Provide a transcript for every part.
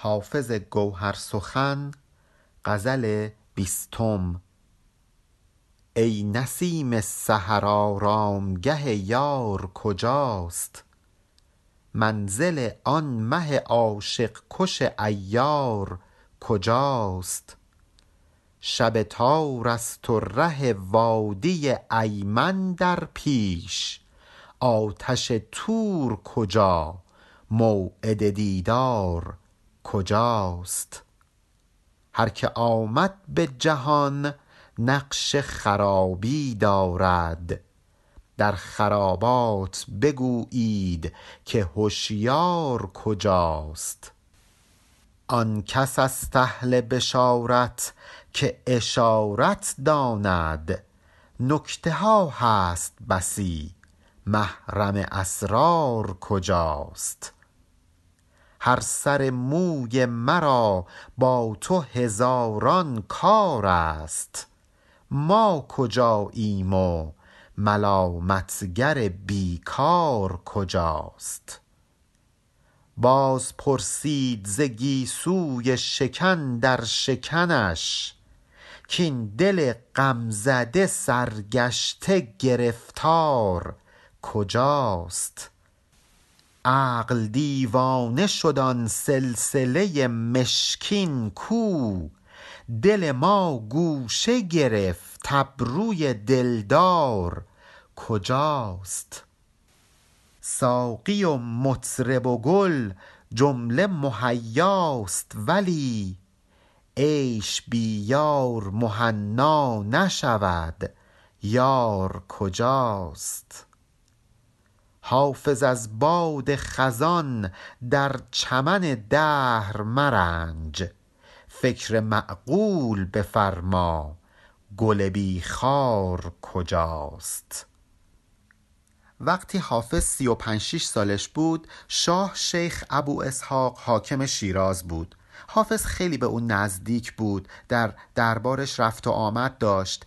حافظ گوهر سخن غزل بیستم. ای نسیم سحر آرامگه یار کجاست؟ منزل آن مه عاشق کش عیار کجاست؟ شب تار است و ره وادی ایمن در پیش. آتش طور کجا؟ موعد دیدار کجاست؟ هر که آمد به جهان نقش خرابی دارد. در خرابات بگویید که هشیار کجاست. آن کس است اهل بشارت که اشارت داند. نکته ها هست بسی محرم اسرار کجاست؟ هر سر موی مرا با تو هزاران کار است. ما کجاییم و ملامتگر بی کار کجاست؟ باز پرسید ز گیسوی شکن در شکنش کاین دل غم زده سرگشته گرفتار کجاست؟ عقل دیوانه شد آن سلسله مشکین کو. دل ما گوشه گرفت ابروی دلدار. کجاست؟ ساقی و مطرب و گل جمله مهیاست ولی عیش بی مهنا نشود. یار کجاست؟ حافظ از باد خزان در چمن دهر مرنج. فکر معقول بفرما گل بی خار کجاست؟ وقتی حافظ سی و پنج سالش بود شاه شیخ ابواسحاق حاکم شیراز بود. حافظ خیلی به اون نزدیک بود در دربارش رفت و آمد داشت.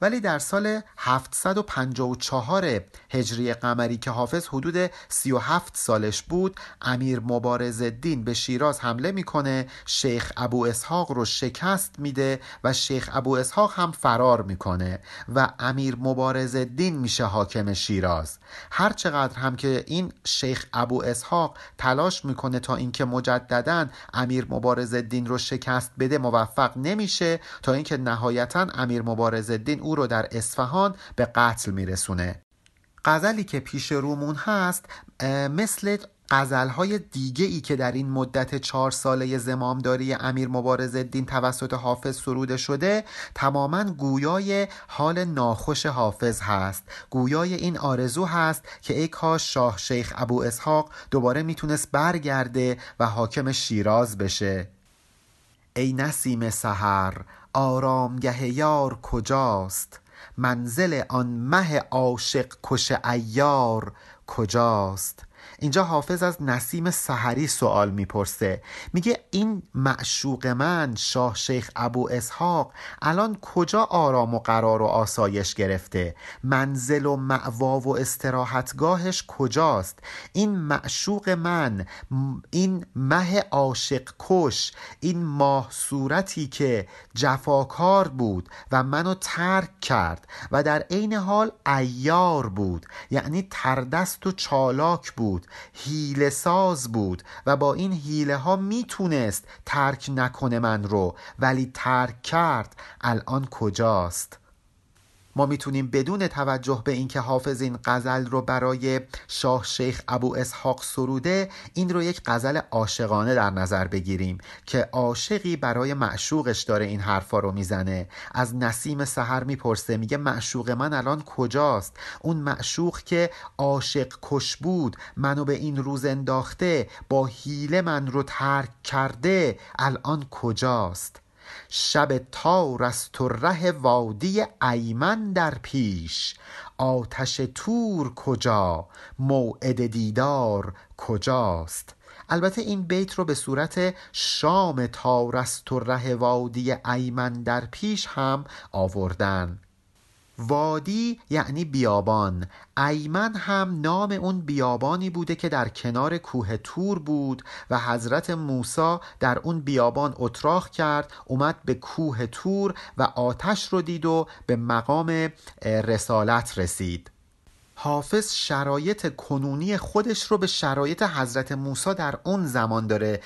ولی در سال 754 هجری قمری که حافظ حدود 37 سالش بود امیر مبارز الدین به شیراز حمله می‌کنه شیخ ابو اسحاق رو شکست میده و شیخ ابو اسحاق هم فرار می‌کنه و امیر مبارز الدین میشه حاکم شیراز. هر چقدر هم که این شیخ ابو اسحاق تلاش می‌کنه تا اینکه مجددا امیر مبارز الدین رو شکست بده موفق نمیشه تا اینکه نهایتا امیر مبارز الدین او رو در اصفهان به قتل میرسونه. غزلی که پیش رومون هست مثل غزلهای دیگه ای که در این مدت چهار ساله زمامداری امیر مبارز الدین توسط حافظ سروده شده تماما گویای حال ناخوش حافظ هست. گویای این آرزو هست که ای کاش شاه شیخ ابو اسحاق دوباره می‌تونست برگرده و حاکم شیراز بشه. ای نسیم سحر آرامگه یار کجاست؟ منزل آن مه عاشق کش عیار کجاست؟ اینجا حافظ از نسیم سحری سوال می‌پرسه. میگه این معشوق من شاه شیخ ابو اسحاق الان کجا آرام و قرار و آسایش گرفته؟ منزل و معوا و استراحتگاهش کجاست؟ این معشوق من این مه عاشق کش این ماه صورتی که جفاکار بود و منو ترک کرد و در عین حال ایار بود یعنی تردست و چالاک بود. هیله ساز بود و با این هیله ها می‌تونست ترک نکنه من رو ولی ترک کرد الان کجاست؟ ما می‌تونیم بدون توجه به اینکه حافظ این غزل رو برای شاه شیخ ابو اسحاق سروده این رو یک غزل عاشقانه در نظر بگیریم که عاشقی برای معشوقش داره این حرفا رو می‌زنه. از نسیم سحر می‌پرسه میگه معشوق من الان کجاست؟ اون معشوق که عاشق کش بود منو به این روز انداخته با حیله من رو ترک کرده الان کجاست؟ شب تار است و ره وادی ایمن در پیش. آتش طور کجا؟ موعد دیدار کجاست؟ البته این بیت رو به صورت شام تار است و ره وادی ایمن در پیش هم آوردن. وادی یعنی بیابان. ایمن هم نام اون بیابانی بوده که در کنار کوه تور بود و حضرت موسی در اون بیابان اتراق کرد اومد به کوه تور و آتش رو دید و به مقام رسالت رسید. حافظ شرایط کنونی خودش رو به شرایط حضرت موسی در اون زمان داره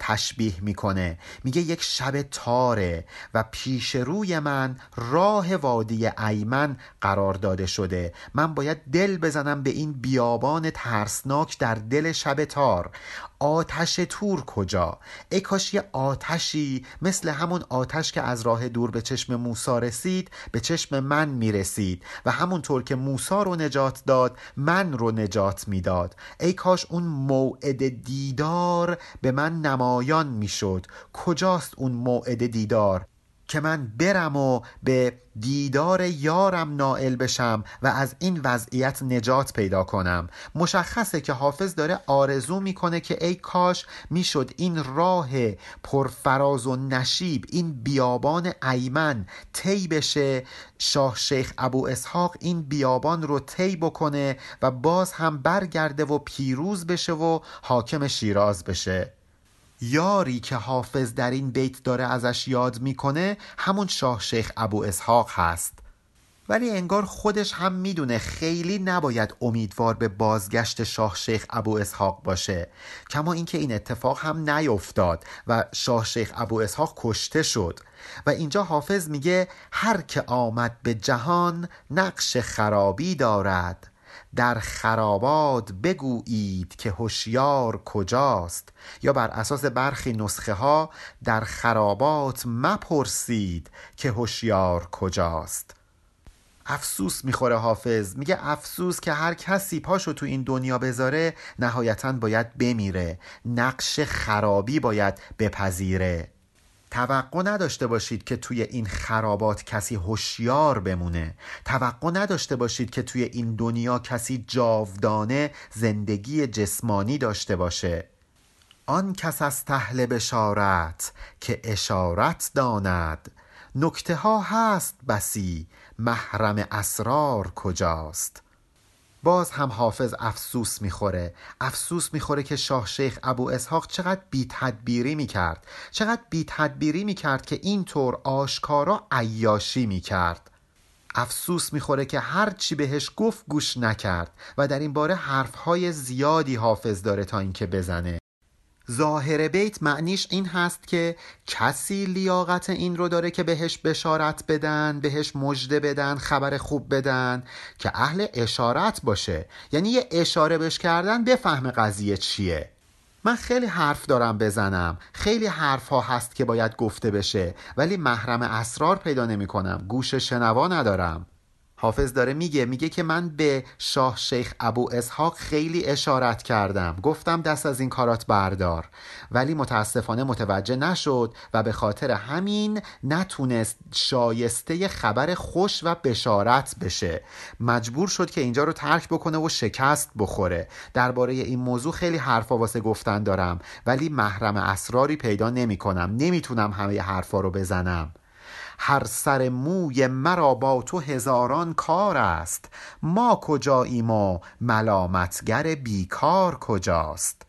تشبیه می‌کنه. میگه یک شب تاره و پیش روی من راه وادی ایمن قرار داده شده. من باید دل بزنم به این بیابان ترسناک در دل شب تار. آتش تور کجا؟ ای کاش یه آتشی مثل همون آتش که از راه دور به چشم موسا رسید به چشم من می‌رسید و همونطور که موسا رو نجات داد من رو نجات می‌داد. ای کاش اون موعد دیدار به من نمایان می‌شد. کجاست اون موعد دیدار؟ که من برم و به دیدار یارم نائل بشم و از این وضعیت نجات پیدا کنم. مشخصه که حافظ داره آرزو می‌کنه که ای کاش می‌شد این راه پرفراز و نشیب این بیابان ایمن طی بشه. شاه شیخ ابو اسحاق این بیابان رو طی بکنه و باز هم برگرده و پیروز بشه و حاکم شیراز بشه. یاری که حافظ در این بیت داره ازش یاد می‌کنه همون شاه شیخ ابو اسحاق هست. ولی انگار خودش هم می‌دونه خیلی نباید امیدوار به بازگشت شاه شیخ ابو اسحاق باشه. کما اینکه این اتفاق هم نیفتاد و شاه شیخ ابو اسحاق کشته شد. و اینجا حافظ میگه هر که آمد به جهان نقش خرابی دارد. در خرابات بگویید که هوشیار کجاست یا بر اساس برخی نسخه ها در خرابات مپرسید که هوشیار کجاست. افسوس می‌خوره حافظ میگه افسوس که هر کسی پاشو تو این دنیا بذاره نهایتا باید بمیره نقش خرابی باید بپذیره. توقع نداشته باشید که توی این خرابات کسی هوشیار بمونه. توقع نداشته باشید که توی این دنیا کسی جاودانه زندگی جسمانی داشته باشه. آن کس از تهل بشارت که اشارت داند. نکته ها هست بسی محرم اسرار کجاست؟ باز هم حافظ افسوس می‌خوره. افسوس می‌خوره که شاه شیخ ابو اسحاق چقدر بی تدبیری می‌کرد. چقدر بی تدبیری می‌کرد که اینطور آشکارا عیاشی می‌کرد. افسوس می‌خوره که هر چی بهش گفت گوش نکرد و در این باره حرفهای زیادی حافظ داره تا اینکه بزنه. ظاهر بیت معنیش این هست که کسی لیاقت این رو داره که بهش بشارت بدن بهش مژده بدن خبر خوب بدن که اهل اشارت باشه. یعنی یه اشاره بش کردن بفهم قضیه چیه. من خیلی حرف دارم بزنم. خیلی حرف ها هست که باید گفته بشه ولی محرم اسرار پیدا نمی کنم گوش شنوا ندارم. حافظ داره میگه میگه که من به شاه شیخ ابو اسحاق خیلی اشارت کردم. گفتم دست از این کارات بردار. ولی متاسفانه متوجه نشد و به خاطر همین نتونست شایسته خبر خوش و بشارت بشه. مجبور شد که اینجا رو ترک بکنه و شکست بخوره. درباره این موضوع خیلی حرفا واسه گفتن دارم. ولی محرم اسراری پیدا نمی کنم نمی‌تونم همه حرفا رو بزنم. هر سر موی مرا با تو هزاران کار است. ما کجاییم و ملامتگر بیکار کجاست؟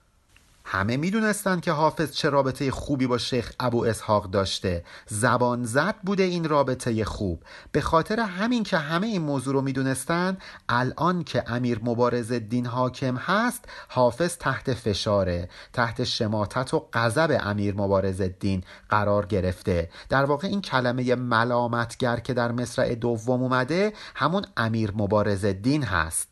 همه می‌دونستند که حافظ چه رابطه خوبی با شیخ ابو اسحاق داشته. زبان زد بوده این رابطه خوب. به خاطر همین که همه این موضوع رو می‌دونستند الان که امیر مبارز الدین حاکم هست حافظ تحت فشاره. تحت شماتت و غضب امیر مبارز الدین قرار گرفته. در واقع این کلمه ملامتگر که در مصرع دوم اومده همون امیر مبارز الدین هست.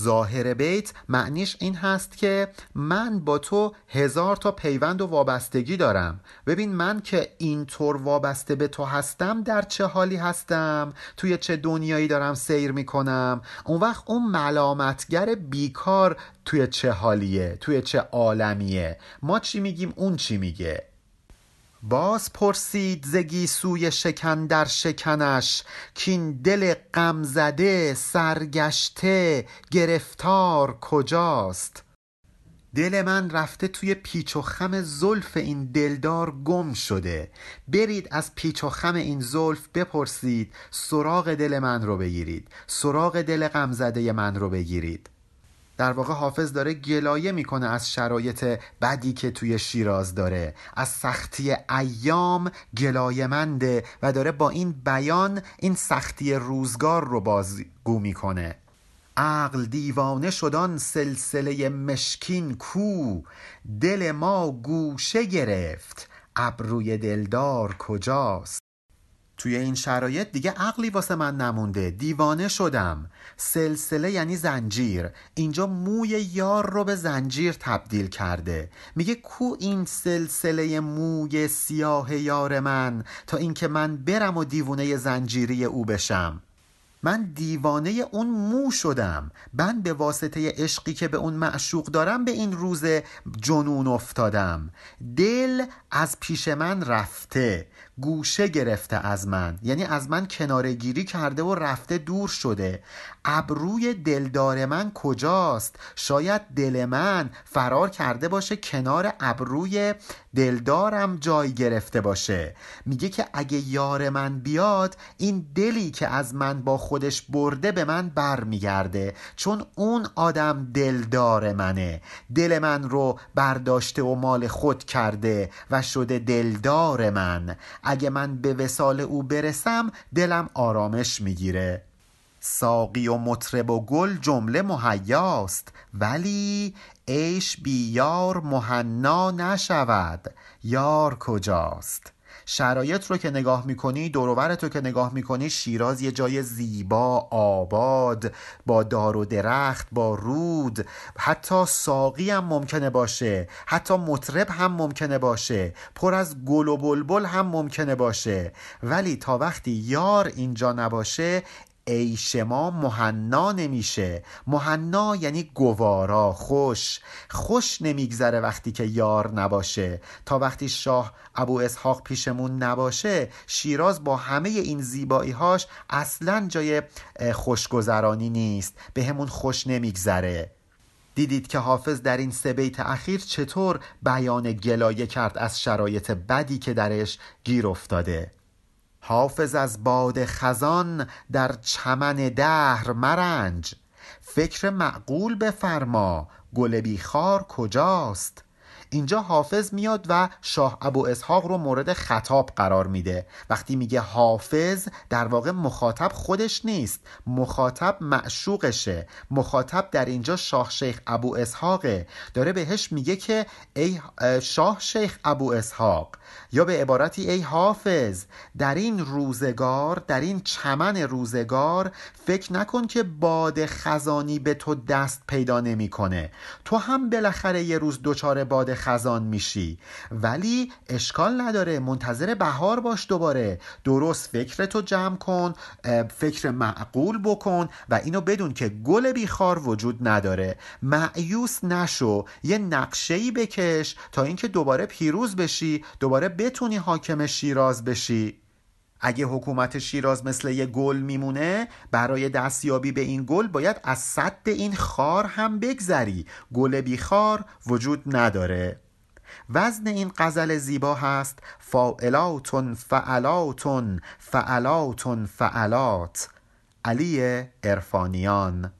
ظاهر بیت معنیش این هست که من با تو هزار تا پیوند و وابستگی دارم. ببین من که اینطور وابسته به تو هستم در چه حالی هستم؟ توی چه دنیایی دارم سیر می‌کنم؟ اون وقت اون ملامتگر بیکار توی چه حالیه؟ توی چه عالمیه؟ ما چی میگیم؟ اون چی میگه؟ باز پرسید زگی سوی شکن در شکنش کین دل غم زده سرگشته گرفتار کجاست؟ دل من رفته توی پیچ و خم زلف این دلدار گم شده. برید از پیچ و خم این زلف بپرسید سراغ دل من رو بگیرید سراغ دل غمزده من رو بگیرید. در واقع حافظ داره گلایه می‌کنه از شرایط بدی که توی شیراز داره. از سختی ایام گلایه منده و داره با این بیان این سختی روزگار رو بازگو می‌کنه. عقل دیوانه شدان سلسله مشکین کو دل ما گوشه گرفت. ابروی دلدار کجاست؟ توی این شرایط دیگه عقلی واسه من نمونده. دیوانه شدم. سلسله یعنی زنجیر. اینجا موی یار رو به زنجیر تبدیل کرده. میگه کو این سلسله موی سیاه یار من تا اینکه من برم و دیوانه زنجیری او بشم. من دیوانه اون مو شدم. من به واسطه عشقی که به اون معشوق دارم به این روز جنون افتادم. دل از پیش من رفته گوشه گرفته از من. یعنی از من کنارگیری کرده و رفته دور شده. ابروی دلدار من کجاست؟ شاید دل من فرار کرده باشه کنار ابروی دلدارم جای گرفته باشه. میگه که اگه یار من بیاد این دلی که از من با خودش برده به من بر میگرده چون اون آدم دلدار منه. دل من رو برداشته و مال خود کرده و شده دلدار من. اگه من به وسال او برسم دلم آرامش می‌گیره. ساقی و مطرب و گل جمله مهیاست ولی عیش بی یار مهنا نشود. یار کجاست؟ شرایط رو که نگاه می‌کنی دوروبرت رو که نگاه می‌کنی شیراز یه جای زیبا آباد با دار و درخت با رود. حتی ساقی هم ممکنه باشه. حتی مطرب هم ممکنه باشه. پر از گل و بلبل هم ممکنه باشه. ولی تا وقتی یار اینجا نباشه عیش ما مهنا نمیشه. مهنا یعنی گوارا خوش. خوش نمیگذره وقتی که یار نباشه. تا وقتی شاه ابو اسحاق پیشمون نباشه شیراز با همه این زیبایی هاش اصلا جای خوشگذرانی نیست. به همون خوش نمیگذره. دیدید که حافظ در این سه بیت اخیر چطور بیان گلایه کرد از شرایط بدی که درش گیر افتاده. حافظ از باد خزان در چمن دهر مرنج. فکر معقول بفرما گل بیخار کجاست؟ اینجا حافظ میاد و شاه ابو اسحاق رو مورد خطاب قرار میده. وقتی میگه حافظ در واقع مخاطب خودش نیست. مخاطب معشوقشه. مخاطب در اینجا شاه شیخ ابو اسحاقه. داره بهش میگه که ای شاه شیخ ابو اسحاق یا به عبارتی ای حافظ در این روزگار در این چمن روزگار فکر نکن که باد خزانی به تو دست پیدا نمی‌کنه. تو هم بالاخره یه روز دچار باد خزان میشی. ولی اشکال نداره. منتظر بهار باش دوباره. درست فکرتو جمع کن فکر معقول بکن و اینو بدون که گل بیخار وجود نداره. معیوس نشو. یه نقشه بکش تا اینکه دوباره پیروز بشی دوباره بتونی حاکم شیراز بشی. اگه حکومت شیراز مثل یه گل میمونه برای دستیابی به این گل باید از صد این خار هم بگذری. گل بیخار وجود نداره. وزن این غزل زیبا هست. فاعلاتون فعلاتون فعلاتون فعلات. علی ارفانیان.